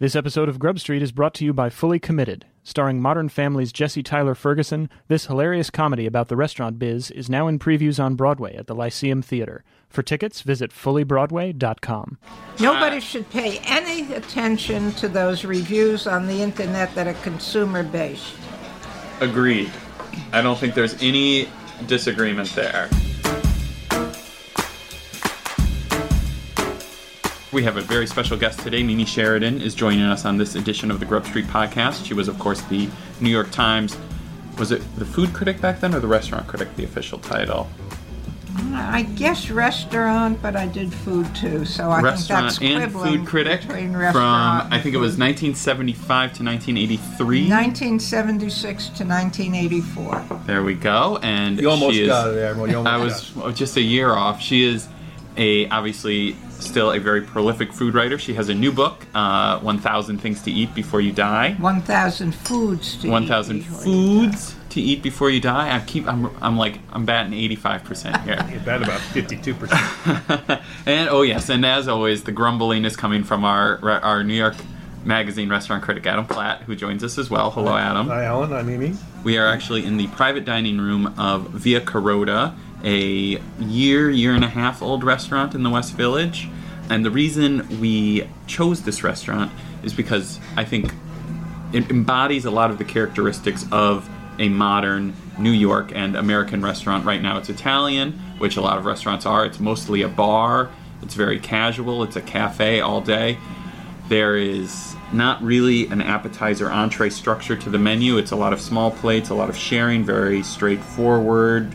This episode of Grub Street is brought to you by Fully Committed. Starring Modern Family's Jesse Tyler Ferguson, this hilarious comedy about the restaurant biz is now in previews on Broadway at the Lyceum Theater. For tickets, visit fullybroadway.com. Nobody should pay any attention to those reviews on the internet that are consumer based. Agreed. I don't think there's any disagreement there. We have a very special guest today. Mimi Sheraton is joining us on this edition of the Grub Street podcast. She was, of course, the New York Times. Was it the food critic back then or the restaurant critic, the official title? I guess restaurant, but I did food too, so I restaurant think that's and quibbling food critic between from, I think it was 1975 to 1983. 1976 to 1984. There we go. And You almost she is, got it, Admiral. You I almost was just a year off. She is a obviously still a very prolific food writer. She has a new book, uh, 1,000 Things to Eat Before You Die. 1,000 foods to eat 1,000 before you foods to eat before you die. I keep I'm, I'm like I'm batting 85% here. got it. That about 52%. and oh yes, and as always, the grumbling is coming from our our New York Magazine restaurant critic Adam Platt, who joins us as well. Hello, Adam. Hi, Alan. I'm Mimi. We are actually in the private dining room of Via Carota, a year, year and a half old restaurant in the West Village. And the reason we chose this restaurant is because I think it embodies a lot of the characteristics of a modern New York and American restaurant. Right now, it's Italian, which a lot of restaurants are. It's mostly a bar, it's very casual, it's a cafe all day. There is not really an appetizer entree structure to the menu. It's a lot of small plates, a lot of sharing, very straightforward,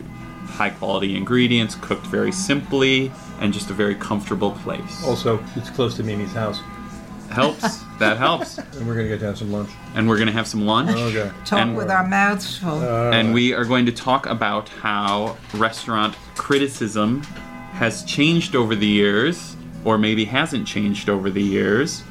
high quality ingredients, cooked very simply, and just a very comfortable place. Also, it's close to Mimi's house, Helps. that helps. and we're going to get to have some lunch. And we're going to have some lunch. Okay. Talk And- with our mouths full. Uh, and we are going to talk about how restaurant criticism has changed over the years, or maybe hasn't changed over the years.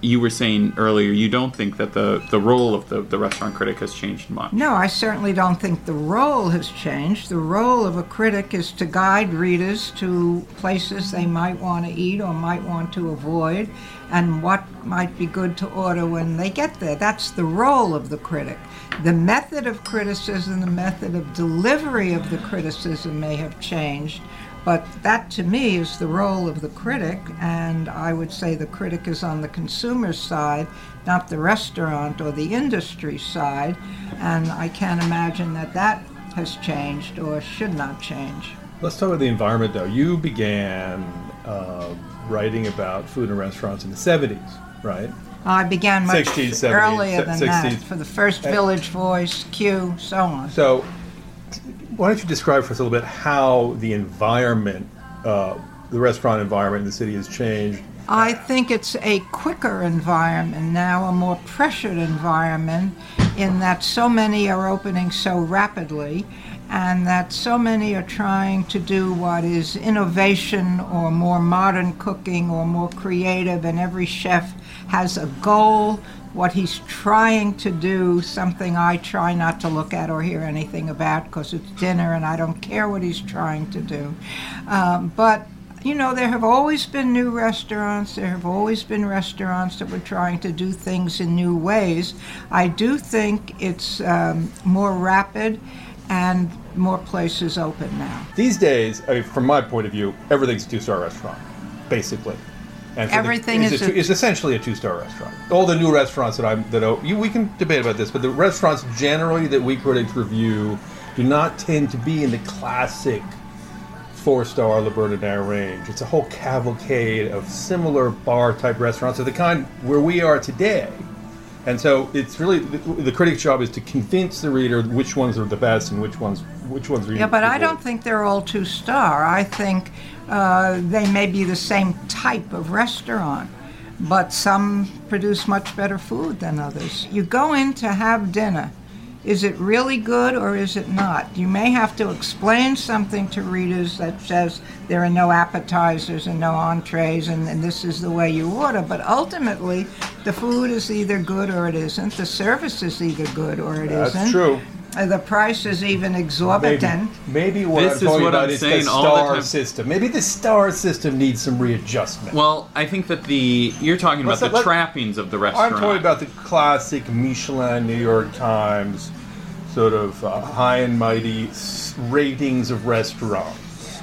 You were saying earlier you don't think that the, the role of the, the restaurant critic has changed much. No, I certainly don't think the role has changed. The role of a critic is to guide readers to places they might want to eat or might want to avoid and what might be good to order when they get there. That's the role of the critic. The method of criticism, the method of delivery of the criticism may have changed, but that to me is the role of the critic, and I would say the critic is on the consumer side, not the restaurant or the industry side, and I can't imagine that that has changed or should not change. let's talk about the environment, though. You began uh, writing about food and restaurants in the 70s, right? I began much 60s, 70s, earlier than that 60s. for the first Village Voice, Cue, so on. So, why don't you describe for us a little bit how the environment, uh, the restaurant environment in the city has changed? I think it's a quicker environment now, a more pressured environment, in that so many are opening so rapidly, and that so many are trying to do what is innovation or more modern cooking or more creative, and every chef has a goal, what he's trying to do, something I try not to look at or hear anything about because it's dinner and I don't care what he's trying to do. Um, but you know, there have always been new restaurants. There have always been restaurants that were trying to do things in new ways. I do think it's um, more rapid and more places open now. These days, I mean, from my point of view, everything's a two-star restaurant, basically. And the- Everything is, is a, is essentially a two-star restaurant. All the new restaurants that I'm that o- you, we can debate about this, but the restaurants generally that we critics review do not tend to be in the classic four-star Le Bernardin range. It's a whole cavalcade of similar bar-type restaurants of the kind where we are today. And so it's really the, the critic's job is to convince the reader which ones are the best and which ones which ones are. Yeah, but I don't think they're all two star. I think uh, they may be the same type of restaurant, but some produce much better food than others. You go in to have dinner. Is it really good or is it not? You may have to explain something to readers that says there are no appetizers and no entrees and, and this is the way you order, but ultimately the food is either good or it isn't. The service is either good or it That's not true. Uh, The price is even exorbitant. maybe what This I'm is talking what about I'm is saying the all the star system. Maybe the star system needs some readjustment. Well, I think that the you're talking about Let's- the let- trappings of the restaurant. I'm talking about the classic Michelin, New York Times, sort of uh, high and mighty ratings of restaurants.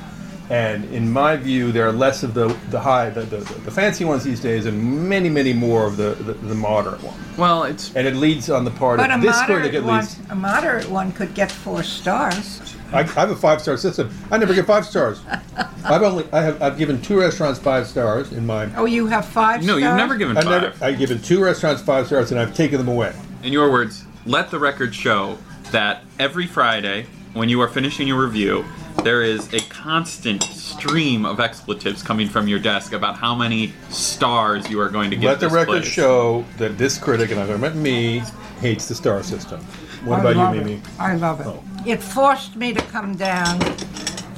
And in my view, there are less of the the high, the, the, the fancy ones these days, and many, many more of the, the, the moderate ones. well, it's And it leads on the part But a of this critic, moderate at one, least. a moderate one could get four stars. I, I have a five star system. I never get five stars. I've only I have I've given two restaurants five stars in my. Oh, you have five no, stars? you've never given I've five. never I've given two restaurants five stars and I've taken them away. In your words, let the record show that every Friday, when you are finishing your review, there is a constant stream of expletives coming from your desk about how many stars you are going to give. Let the record place. show that this critic, and I'm talking about me, hates the star system. What I about love you, it. Mimi? I love it. Oh. It forced me to come down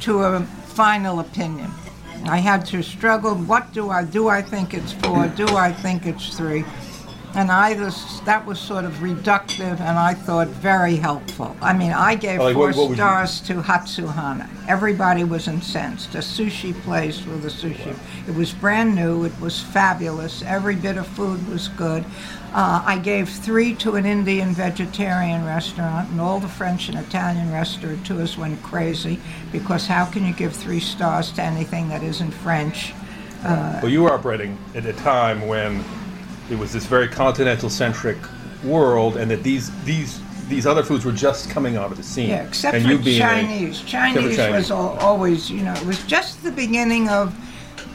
to a final opinion. I had to struggle. What do I do? I think it's four. Do I think it's three? And I was that was sort of reductive, and I thought very helpful. I mean, I gave Like, four what- what stars to Hatsuhana. Everybody was incensed. A sushi place with a sushi. It was brand new. It was fabulous. Every bit of food was good. Uh, I gave three to an Indian vegetarian restaurant, and all the French and Italian restaurateurs went crazy because how can you give three stars to anything that isn't French? Well, you were operating at a time when it was this very continental-centric world, and that these these these other foods were just coming onto the scene. Yeah, except and for you being a- Chinese. Chinese, Chinese. was al- always, you know, it was just the beginning of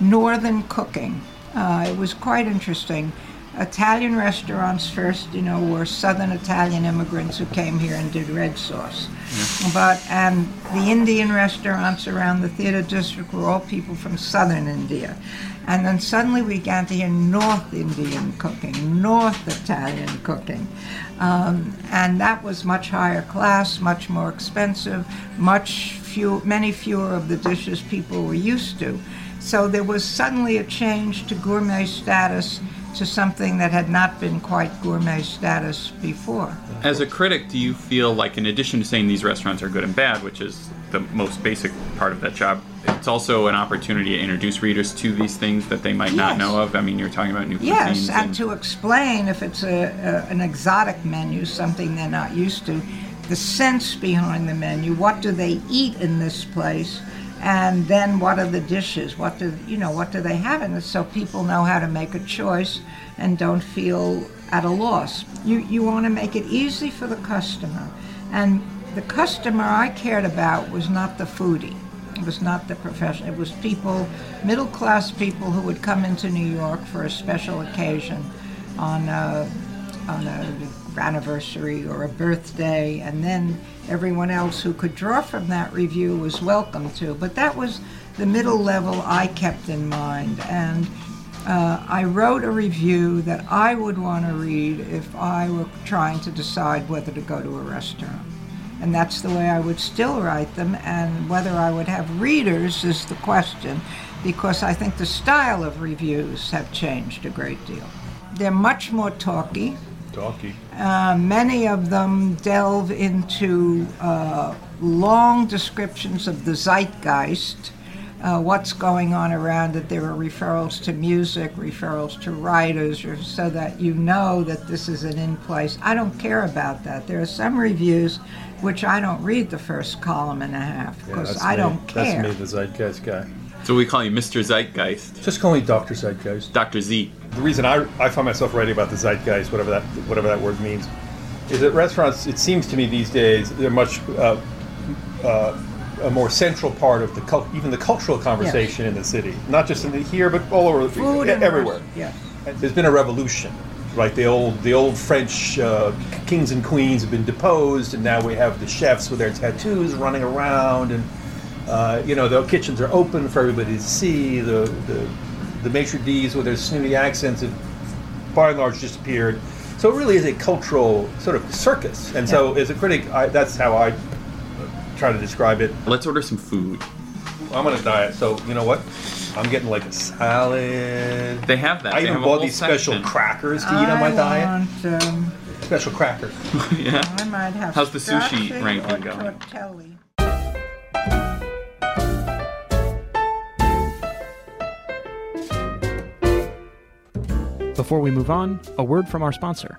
northern cooking. Uh, it was quite interesting. Italian restaurants first, you know, were southern Italian immigrants who came here and did red sauce. But and the Indian restaurants around the theater district were all people from southern India. And then suddenly we began to hear North Indian cooking, North Italian cooking. Um, and that was much higher class, much more expensive, much few, many fewer of the dishes people were used to. So there was suddenly a change to gourmet status to something that had not been quite gourmet status before. As a critic, do you feel like, in addition to saying these restaurants are good and bad, which is the most basic part of that job, it's also an opportunity to introduce readers to these things that they might not know of? I mean, you're talking about new Yes, cuisines. and to explain if it's a, a, an exotic menu, something they're not used to, the sense behind the menu, what do they eat in this place, and then what are the dishes? What do you know? What do they have in it? So people know how to make a choice and don't feel at a loss. You you want to make it easy for the customer, and the customer I cared about was not the foodie. It was not the profession. It was people, middle class people who would come into New York for a special occasion on a, on a anniversary or a birthday, and then everyone else who could draw from that review was welcome to. But that was the middle level I kept in mind, and uh, I wrote a review that I would want to read if I were trying to decide whether to go to a restaurant. And that's the way I would still write them, and whether I would have readers is the question, because I think the style of reviews have changed a great deal. They're much more talky. Uh, many of them delve into uh, long descriptions of the zeitgeist, uh, what's going on around it. There are referrals to music, referrals to writers, or so that you know that this is an in place. I don't care about that. There are some reviews which I don't read the first column and a half because that's I me. don't care. That's me, the Zeitgeist guy. So we call you Mr. Zeitgeist, Just call me Doctor Zeitgeist. Dr. Z. The reason I, I find myself writing about the zeitgeist, whatever that whatever that word means, is that restaurants. It seems to me these days they're much uh, uh, a more central part of the cult, even the cultural conversation in the city, not just in the, here but all over the Food and everywhere. Yes. There's been a revolution, right? The old the old French uh, kings and queens have been deposed, and now we have the chefs with their tattoos running around, and uh, you know the kitchens are open for everybody to see. The the the maitre d's with their snooty accents have by and large disappeared. So it really is a cultural sort of circus. And so as a critic, I, that's how I try to describe it. Let's order some food. I'm on a diet, so you know what? I'm getting like a salad. They have that. I They even have bought whole these special crackers to eat on my diet. want um, special cracker. yeah. I might have How's the sushi ranking going? tortelli. Before we move on, a word from our sponsor.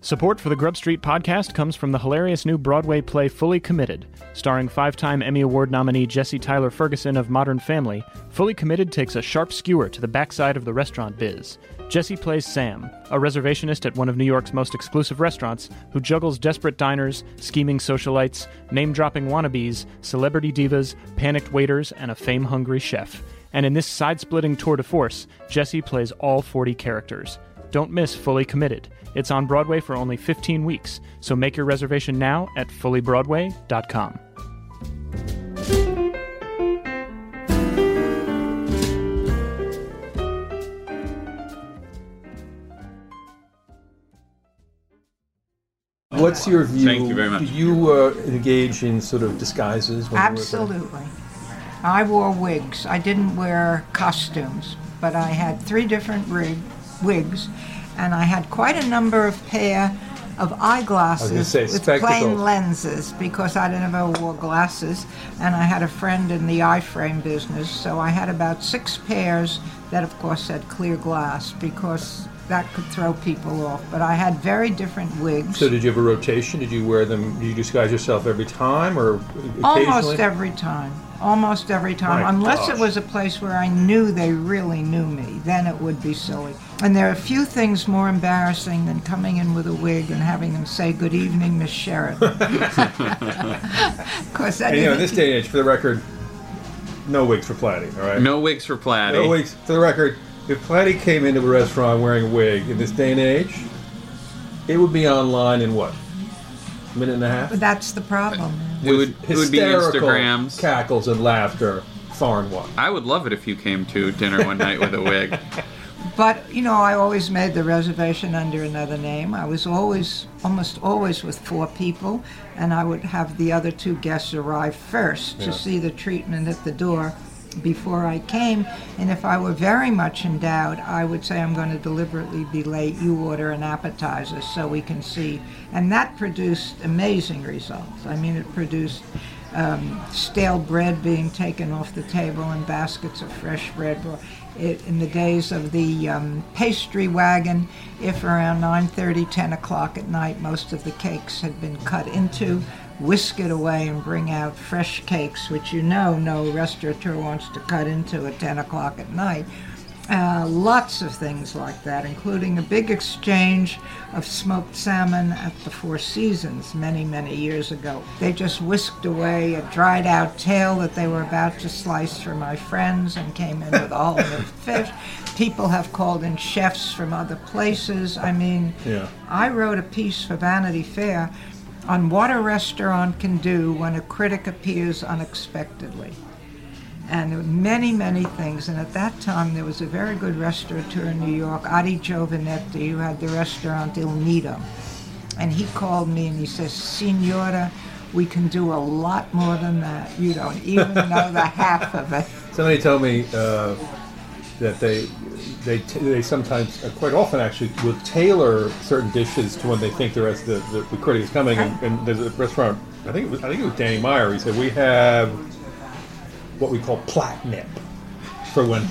Support for the Grub Street podcast comes from the hilarious new Broadway play Fully Committed. Starring five time Emmy Award nominee Jesse Tyler Ferguson of Modern Family, Fully Committed takes a sharp skewer to the backside of the restaurant biz. Jesse plays Sam, a reservationist at one of New York's most exclusive restaurants who juggles desperate diners, scheming socialites, name dropping wannabes, celebrity divas, panicked waiters, and a fame hungry chef. And in this side splitting tour de force, Jesse plays all 40 characters. Don't miss Fully Committed. It's on Broadway for only 15 weeks, so make your reservation now at fullybroadway.com. What's your view? Thank you very much. Did you uh, engage in sort of disguises? When You were Absolutely. I wore wigs. I didn't wear costumes, but I had three different rig, wigs, and I had quite a number of pair of eyeglasses say, with spectacles. plain lenses because I never wore glasses, and I had a friend in the eye frame business, so I had about six pairs that, of course, had clear glass because that could throw people off. But I had very different wigs. So did you have a rotation? Did you wear them? Did you disguise yourself every time, or? Almost every time. Almost every time. My Unless gosh. it was a place where I knew they really knew me, then it would be silly. And there are few things more embarrassing than coming in with a wig and having them say, Good evening, Miss Sheraton. Because And you know, in this day and age, for the record, no wigs for Platty. All right. No wigs for Platty. No wigs. For the record, if Platty came into a restaurant wearing a wig in this day and age, it would be online in what? A minute and a half. But That's the problem. It would, it would be Hysterical Instagrams. cackles and laughter, far and wide. I would love it if you came to dinner one night with a wig. But, you know, I always made the reservation under another name. I was always, almost always with four people, and I would have the other two guests arrive first Yeah. to see the treatment at the door before I came. And if I were very much in doubt, I would say, I'm going to deliberately be late. You order an appetizer so we can see. And that produced amazing results. I mean, it produced um, stale bread being taken off the table and baskets of fresh bread. It, in the days of the um, pastry wagon, if around 9:30, 10 o'clock at night, most of the cakes had been cut into, whisk it away and bring out fresh cakes, which you know no restaurateur wants to cut into at 10 o'clock at night. Uh, lots of things like that, including a big exchange of smoked salmon at the Four Seasons many, many years ago. They just whisked away a dried out tail that they were about to slice for my friends and came in with a whole new fish. People have called in chefs from other places. I mean, Yeah. I wrote a piece for Vanity Fair on what a restaurant can do when a critic appears unexpectedly and there were many, many things. And at that time, there was a very good restaurateur in New York, Adi Giovannetti, who had the restaurant Il Nido. And he called me and he says, Signora, we can do a lot more than that. You don't even know the half of it. Somebody told me uh, that they they they sometimes, uh, quite often actually, will tailor certain dishes to when they think the rest of the, the, the critic is coming. And, and there's a restaurant, I think it was I think it was Danny Meyer. He said we have what we call platnip for when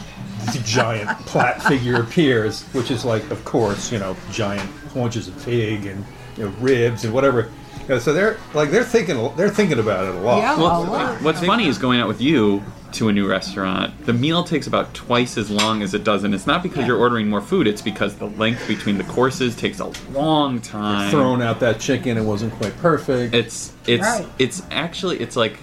the giant plat figure appears, which is like, of course, you know, giant haunches of pig and you know, ribs and whatever. You know, so they're like they're thinking they're thinking about it a lot. Yeah. Well, a lot. what's funny is going out with you to a new restaurant. The meal takes about twice as long as it does, and it's not because you're ordering more food. It's because the length between the courses takes a long time. Throwing out that chicken, it wasn't quite perfect. It's it's Right. it's actually it's like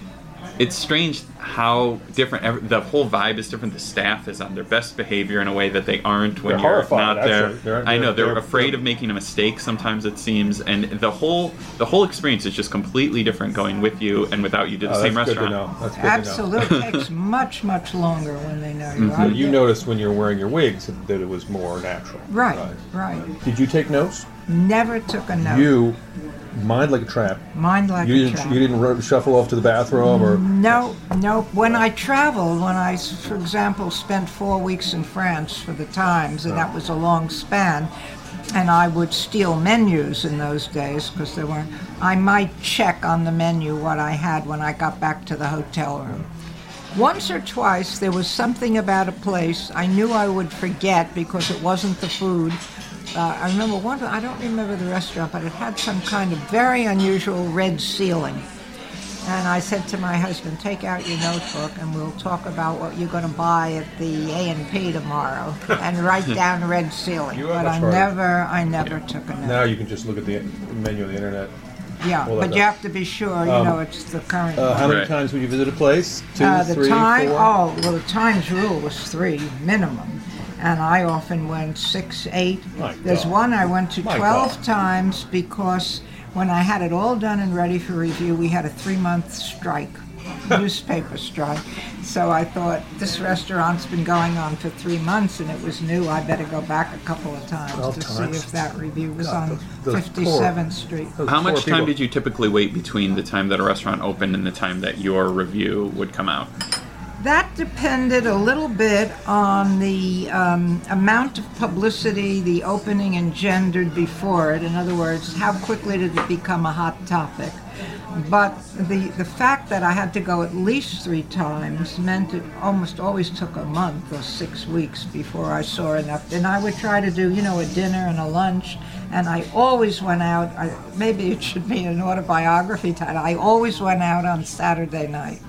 it's strange how different every, the whole vibe is different. The staff is on their best behavior in a way that they aren't when They're you're horrified, not there. actually. They're- I know they're- they're, they're- afraid they're- of making a mistake. Sometimes it seems, and the whole the whole experience is just completely different going with you and without you to the Oh, same that's good to restaurant. know. That's good to know. Absolutely. Takes much, much longer when they know you. Mm-hmm. You noticed when you're wearing your wigs that, that it was more natural. Right, right. Did you take notes? Never took a note. You mind like a trap. Mind like You a didn't. trap. You didn't shuffle off to the bathroom or. No, no. When I traveled, when I, for example, spent four weeks in France for the Times, and that was a long span, and I would steal menus in those days because there weren't. I might check on the menu what I had when I got back to the hotel room. Once or twice there was something about a place I knew I would forget because it wasn't the food. Uh, I remember one, I don't remember the restaurant, but it had some kind of very unusual red ceiling. And I said to my husband, take out your notebook and we'll talk about what you're going to buy at the A&P tomorrow and write down red ceiling. But I never, I never took a note. Now you can just look at the menu on the internet. Yeah, but that- you have to be sure, you Um, know, it's the current Uh, how many Right. times would you visit a place? Two, Uh, the three, time, four? oh, well, the times rule was three minimum, and I often went six, eight. My There's God. one I went to My 12 God. times because when I had it all done and ready for review, we had a three month strike, newspaper strike. So I thought, this restaurant's been going on for three months and it was new. I better go back a couple of times 12 to times? see if that review was God, on those- those 57th Street. Those How poor much time people. did you typically wait between the time that a restaurant opened and the time that your review would come out? That depended a little bit on the um, amount of publicity the opening engendered before it. In other words, how quickly did it become a hot topic? But the, the fact that I had to go at least three times meant it almost always took a month or six weeks before I saw enough. And I would try to do, you know, a dinner and a lunch. And I always went out, I, maybe it should be an autobiography title, I always went out on Saturday night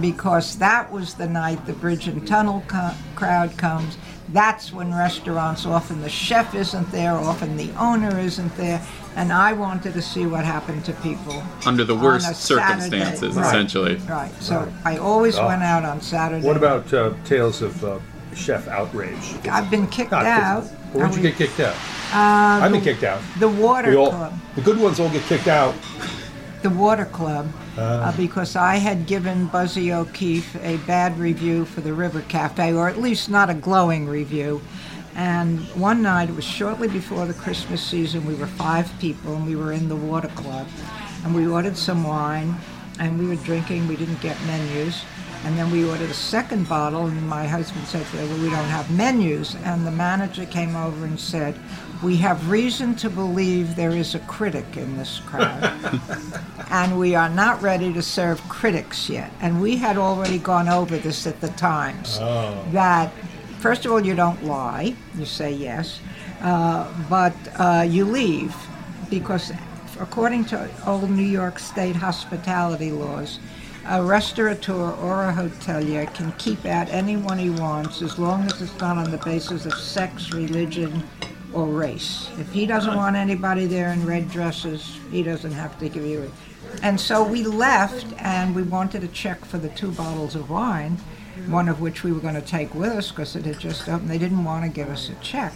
because that was the night the bridge and tunnel co- crowd comes. That's when restaurants often the chef isn't there, often the owner isn't there, and I wanted to see what happened to people Under the worst circumstances, Right, essentially. Right. So I always went out on Saturday. What about uh, tales of uh, chef outrage? I've been kicked Not out. Where'd you was- get kicked out? I've been kicked out. The Water all, Club. the good ones all get kicked out. The Water Club uh, because I had given Buzzy O'Keefe a bad review for the River Cafe, or at least not a glowing review. And one night, it was shortly before the Christmas season, we were five people and we were in the Water Club. And we ordered some wine and we were drinking, we didn't get menus. And then we ordered a second bottle, and my husband said, Well, we don't have menus. And the manager came over and said, We have reason to believe there is a critic in this crowd and we are not ready to serve critics yet. And we had already gone over this at the Times. That, first of all, you don't lie, you say yes, uh, but uh, you leave because, according to old New York State hospitality laws, a restaurateur or a hotelier can keep out anyone he wants as long as it's not on the basis of sex, religion, or race. If he doesn't want anybody there in red dresses, he doesn't have to give you it. And so we left and we wanted to check for the two bottles of wine, one of which we were going to take with us because it had just opened. They didn't want to give us a check.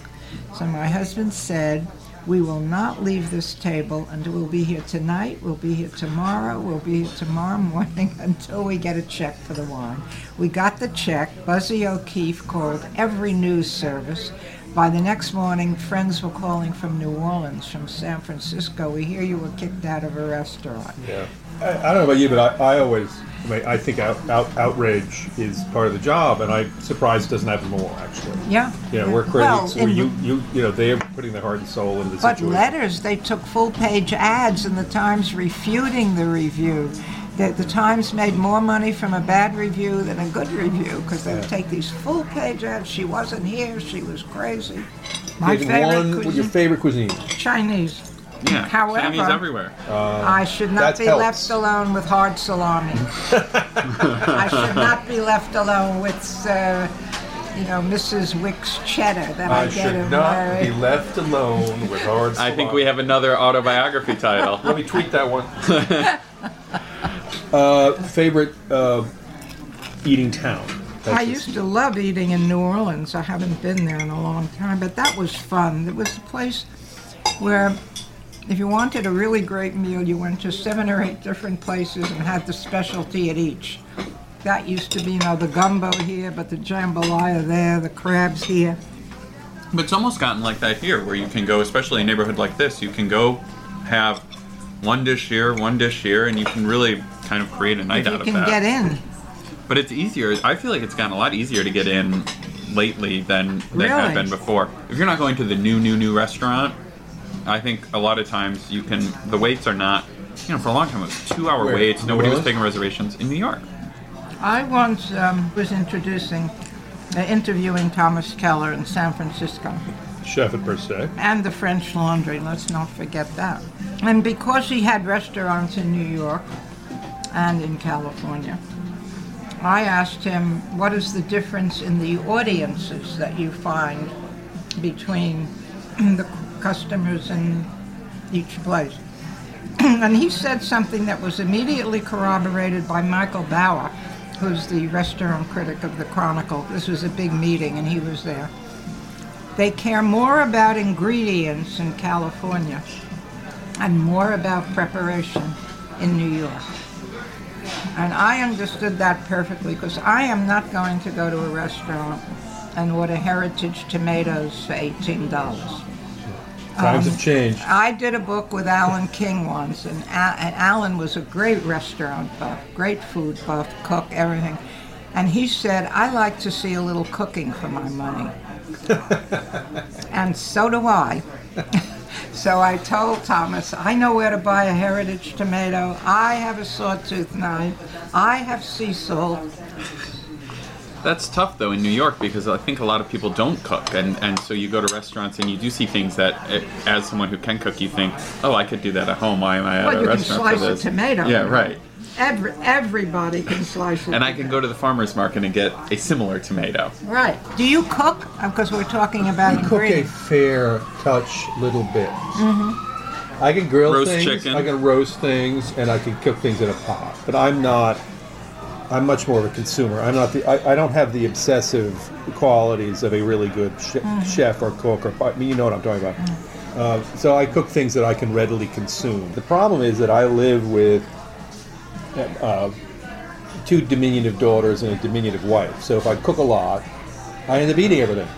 So my husband said, We will not leave this table until we'll be here tonight, we'll be here tomorrow, we'll be here tomorrow morning until we get a check for the wine. We got the check. Buzzy O'Keefe called every news service. By the next morning, friends were calling from New Orleans, from San Francisco. We hear you were kicked out of a restaurant. Yeah. I, I don't know about you, but I, I always, I, mean, I think out, out, outrage is part of the job, and I'm surprised it doesn't happen more, actually. Yeah. You know, we're Well, critics, in you, you, you know, they're putting their heart and soul into the But situation. letters, they took full page ads in the Times refuting the review. The, the Times made more money from a bad review than a good review because they would take these full page ads. She wasn't here, she was crazy. My favorite cuisine, your favorite cuisine. Chinese. Yeah, However- Chinese everywhere. I should not be helps. left alone with hard salami. I should not be left alone with, uh, you know, Mrs. Wick's cheddar that I, I get should not my- be left alone with hard I think we have another autobiography title. Let me tweet that one. uh, favorite uh, eating town? That's I used to love eating in New Orleans. I haven't been there in a long time, but that was fun. It was a place where if you wanted a really great meal, you went to seven or eight different places and had the specialty at each. That used to be, you know, the gumbo here, but the jambalaya there, the crabs here. But it's almost gotten like that here, where you can go, especially in a neighborhood like this, you can go have one dish here, one dish here, and you can really kind of create a night you out of can that. get in. But it's easier. I feel like it's gotten a lot easier to get in lately than have Really? been before. If you're not going to the new, new, new restaurant, I think a lot of times you can. The waits are not. You know, for a long time it was two-hour Where? waits. Nobody was Orleans? taking reservations in New York. I once um, was introducing, uh, interviewing Thomas Keller in San Francisco. Chef at per se. and the French Laundry. Let's not forget that. And because he had restaurants in New York and in California, I asked him, what is the difference in the audiences that you find between the customers in each place? and he said something that was immediately corroborated by Michael Bauer, who's the restaurant critic of the Chronicle. This was a big meeting, and he was there. They care more about ingredients in California and more about preparation in New York. And I understood that perfectly because I am not going to go to a restaurant and order heritage tomatoes for $18. Times um, have changed. I did a book with Alan King once, and, and Alan was a great restaurant buff, great food buff, cook, everything. And he said, I like to see a little cooking for my money. and so do I. so I told Thomas, I know where to buy a heritage tomato. I have a sawtooth knife. I have sea salt. That's tough though in New York because I think a lot of people don't cook, and and so you go to restaurants and you do see things that, eh, as someone who can cook, you think, oh, I could do that at home. Why am I at Well, a you can restaurant slice for a tomato. Yeah, right. Every, everybody can slice it. And I can go to the farmer's market and get a similar tomato. Right. Do you cook? Because we're talking about cook a ingredients. fair touch little bit. Mm-hmm. I can grill Roast things, chicken. I can roast things, and I can cook things in a pot. But I'm not. I'm much more of a consumer. I'm not the. I, I don't have the obsessive qualities of a really good sh- chef or cook or. I mean, you know what I'm talking about. Uh, so I cook things that I can readily consume. The problem is that I live with uh, two diminutive daughters and a diminutive wife. So if I cook a lot, I end up eating everything,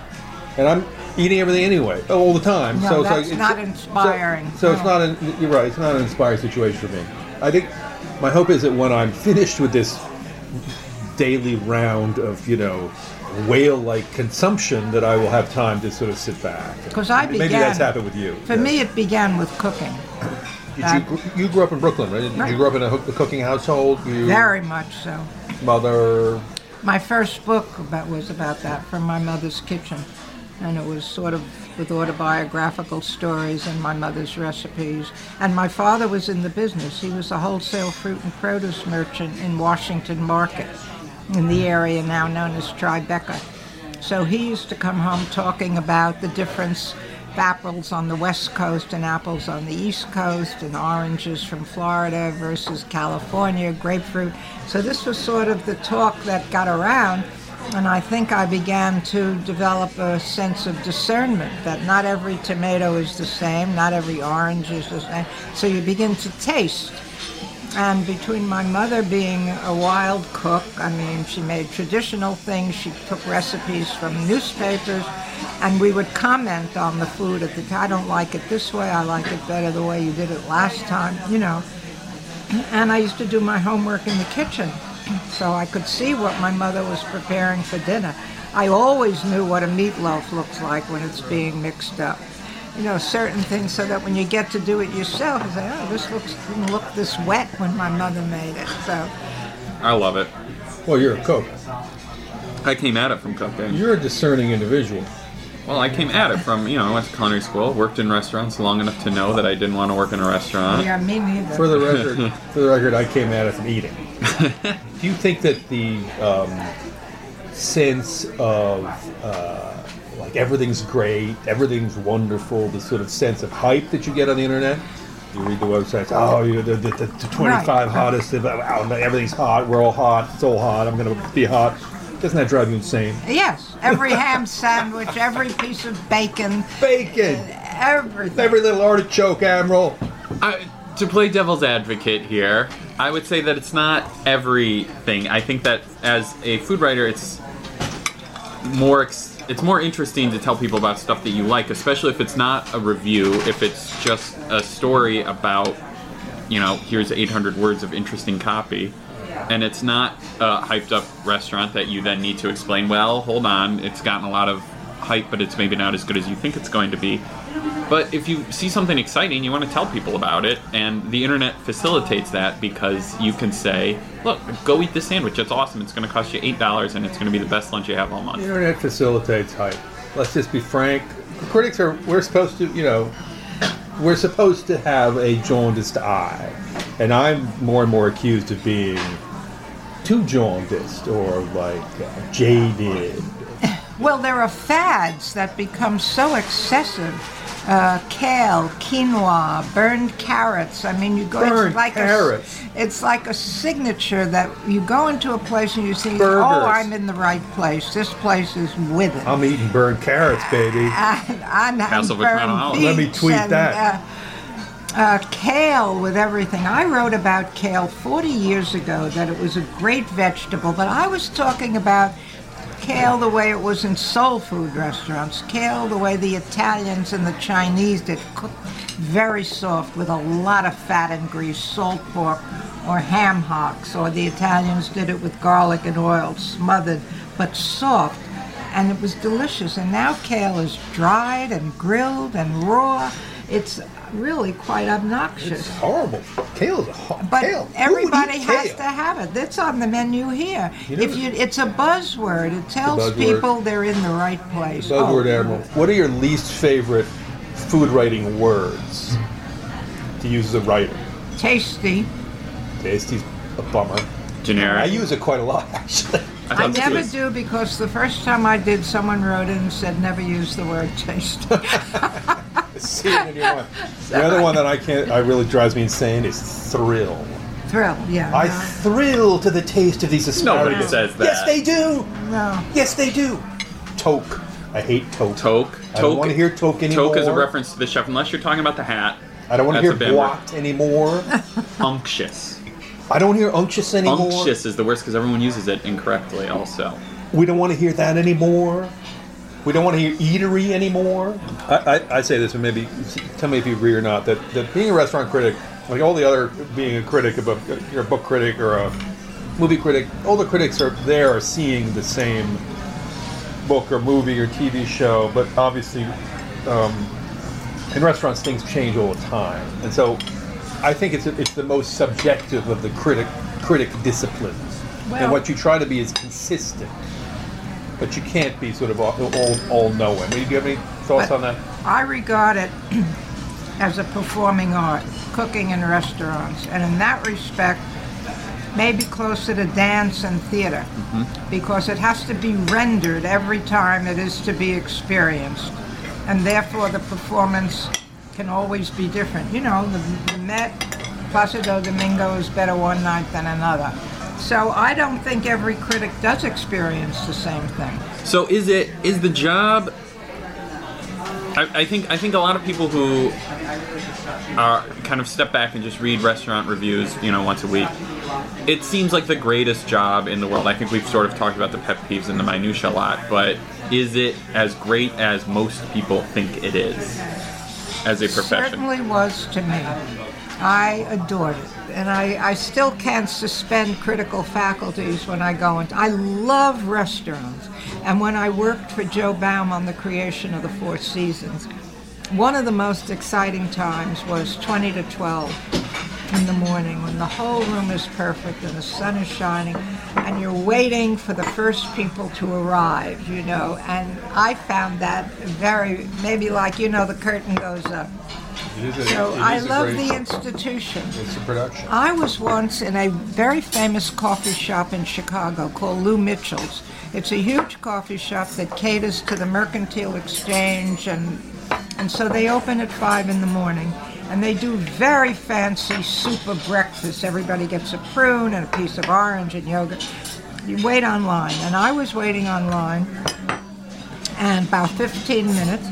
and I'm eating everything anyway, all the time. No, so it's that's like, not inspiring. So, so it's not. An, you're right. It's not an inspiring situation for me. I think my hope is that when I'm finished with this daily round of you know whale-like consumption, that I will have time to sort of sit back. 'Cause I maybe that's happened with you. For me, it began with cooking. Did you, uh, you grew up in Brooklyn, right? Did Right. You grew up in a, a cooking household. You, Very much so. mother. My first book about, was about that, from my mother's kitchen. And it was sort of with autobiographical stories and my mother's recipes. And my father was in the business. He was a wholesale fruit and produce merchant in Washington Market, in the area now known as Tribeca. So he used to come home talking about the difference of apples on the west coast and apples on the east coast, and oranges from Florida versus California, grapefruit. So this was sort of the talk that got around, and I think I began to develop a sense of discernment that not every tomato is the same, not every orange is the same. So you begin to taste. And between my mother being a wild cook, I mean, she made traditional things, she took recipes from newspapers, and we would comment on the food at the time. I don't like it this way, I like it better the way you did it last time, you know. And I used to do my homework in the kitchen, so I could see what my mother was preparing for dinner. I always knew what a meatloaf looks like when it's being mixed up you know, certain things so that when you get to do it yourself, you say, oh, this looks didn't look this wet when my mother made it. So I love it. Well, you're a cook. I came at it from cooking. Eh? You're a discerning individual. Well, I came at it from, you know, I went to culinary school, worked in restaurants long enough to know that I didn't want to work in a restaurant. yeah, me neither. For the record, for the record, I came at it from eating. Do you think that the um, sense of uh, like everything's great, everything's wonderful, the sort of sense of hype that you get on the internet? You read the websites. Oh, you the, the, the, the 25 Right. hottest. Wow, everything's hot. We're all hot. It's all hot. I'm gonna be hot. Doesn't that drive you insane? yes, every ham sandwich, every piece of bacon, Bacon. everything. Every little artichoke, Admiral. I, to play devil's advocate here, I would say that it's not everything. I think that as a food writer, it's more it's more interesting to tell people about stuff that you like, especially if it's not a review. If it's just a story about, you know, here's 800 words of interesting copy. and it's not a hyped up restaurant that you then need to explain. Well, hold on, it's gotten a lot of hype, but it's maybe not as good as you think it's going to be. But if you see something exciting, you want to tell people about it, and the internet facilitates that because you can say, "Look, go eat this sandwich. It's awesome. It's going to cost you eight dollars, and it's going to be the best lunch you have all month." The internet facilitates hype. Let's just be frank. Critics are we're supposed to, you know, we're supposed to have a jaundiced eye, and I'm more and more accused of being too jaundiced or like uh, jaded. Well, there are fads that become so excessive. Uh, kale, quinoa, burned carrots. I mean, you go. Burned it's like carrots. A, it's like a signature that you go into a place and you see. Burgers. Oh, I'm in the right place. This place is with it. I'm eating burned carrots, baby. and, and, and Castle Vic Mount Olive. Let me tweet and, that. Uh, uh, kale with everything. I wrote about kale 40 years ago that it was a great vegetable, but I was talking about kale the way it was in soul food restaurants, kale the way the Italians and the Chinese did, cooked very soft with a lot of fat and grease, salt pork or ham hocks, or the Italians did it with garlic and oil, smothered but soft and it was delicious. And now kale is dried and grilled and raw. It's really quite obnoxious. It's horrible. Kale is a hot but kale. Everybody has kale? to have it. It's on the menu here. You know- if you, it's a buzzword. It tells buzzword. people they're in the right place. Buzzword Oh, Admiral. What are your least favorite food writing words to use as a writer? tasty. Tasty's a bummer. Generic. I use it quite a lot, actually. I I never was- do because the first time I did, someone wrote in and said never use the word tasty. See it in your mind. The other one that I can't, I really drives me insane is thrill. Thrill, yeah. I no, thrill to the taste of these asparagus. Nobody says that. Yes, they do. no. Yes, they do. Toque. I hate toque. Toque. I don't want to hear toque anymore. Toque is a reference to the chef, unless you're talking about the hat. I don't want to That's hear a bad word. boîte anymore. Unctuous. I don't hear unctuous anymore. Unctuous is the worst because everyone uses it incorrectly. Also, We don't want to hear that anymore. We don't want to hear eatery anymore. I, I, I say this, and maybe tell me if you agree or not, that, that being a restaurant critic, like all the other being a critic, of a, you're a book critic or a movie critic, all the critics are there are seeing the same book or movie or TV show, but obviously um, in restaurants things change all the time, and so I think it's it's the most subjective of the critic critic disciplines, and what you try to be is consistent, but you can't be sort of all all, all knowing. Do you have any thoughts But- on that? I regard it as a performing art, cooking in restaurants, and in that respect, maybe closer to dance and theater, mm-hmm. because it has to be rendered every time it is to be experienced, and therefore the performance can always be different. You know, the, the Met, Placido Domingo is better one night than another. So I don't think every critic does experience the same thing. so is it is the job? I, I think I think a lot of people who are kind of step back and just read restaurant reviews, you know, once a week. It seems like the greatest job in the world. I think we've sort of talked about the pet peeves and the minutia a lot, but is it as great as most people think it is as a profession? certainly was to me. I adored it. And I, I still can't suspend critical faculties when I go into I love restaurants. And when I worked for Joe Baum on the creation of the Four Seasons, one of the most exciting times was 20 to 12 in the morning when the whole room is perfect and the sun is shining and you're waiting for the first people to arrive, you know. And I found that very, maybe like, you know, the curtain goes up. It is a, So I love great- the institution. It's a production. I was once in a very famous coffee shop in Chicago called Lou Mitchell's. It's a huge coffee shop that caters to the mercantile exchange, and and so they open at five in the morning, and they do very fancy super breakfast. Everybody gets a prune and a piece of orange and yogurt. You wait online, and I was waiting online, and about 15 minutes.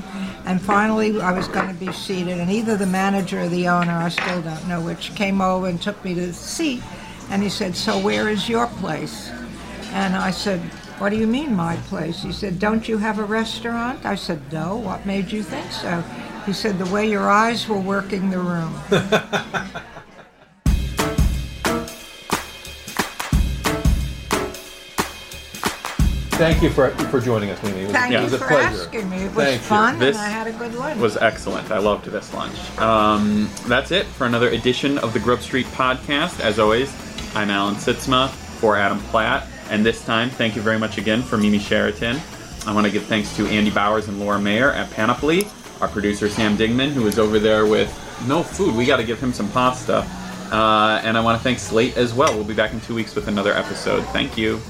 And finally, I was going to be seated, and either the manager or the owner, I still don't know which, came over and took me to the seat. And he said, So, where is your place? And I said, What do you mean, my place? He said, Don't you have a restaurant? I said, No. What made you think so? He said, The way your eyes were working the room. Thank you for for joining us, Mimi. It was, Thank it you was a for pleasure. asking me. It was Thank you. fun, This and I had a good lunch. was excellent. I loved this lunch. Um, that's it for another edition of the Grub Street Podcast. As always, I'm Alan Sytsma for Adam Platt, and this time, thank you very much again for Mimi Sheraton. I want to give thanks to Andy Bowers and Laura Mayer at Panoply, our producer Sam Dingman, who is over there with no food. We got to give him some pasta. Uh, and I want to thank Slate as well. We'll be back in two weeks with another episode. Thank you.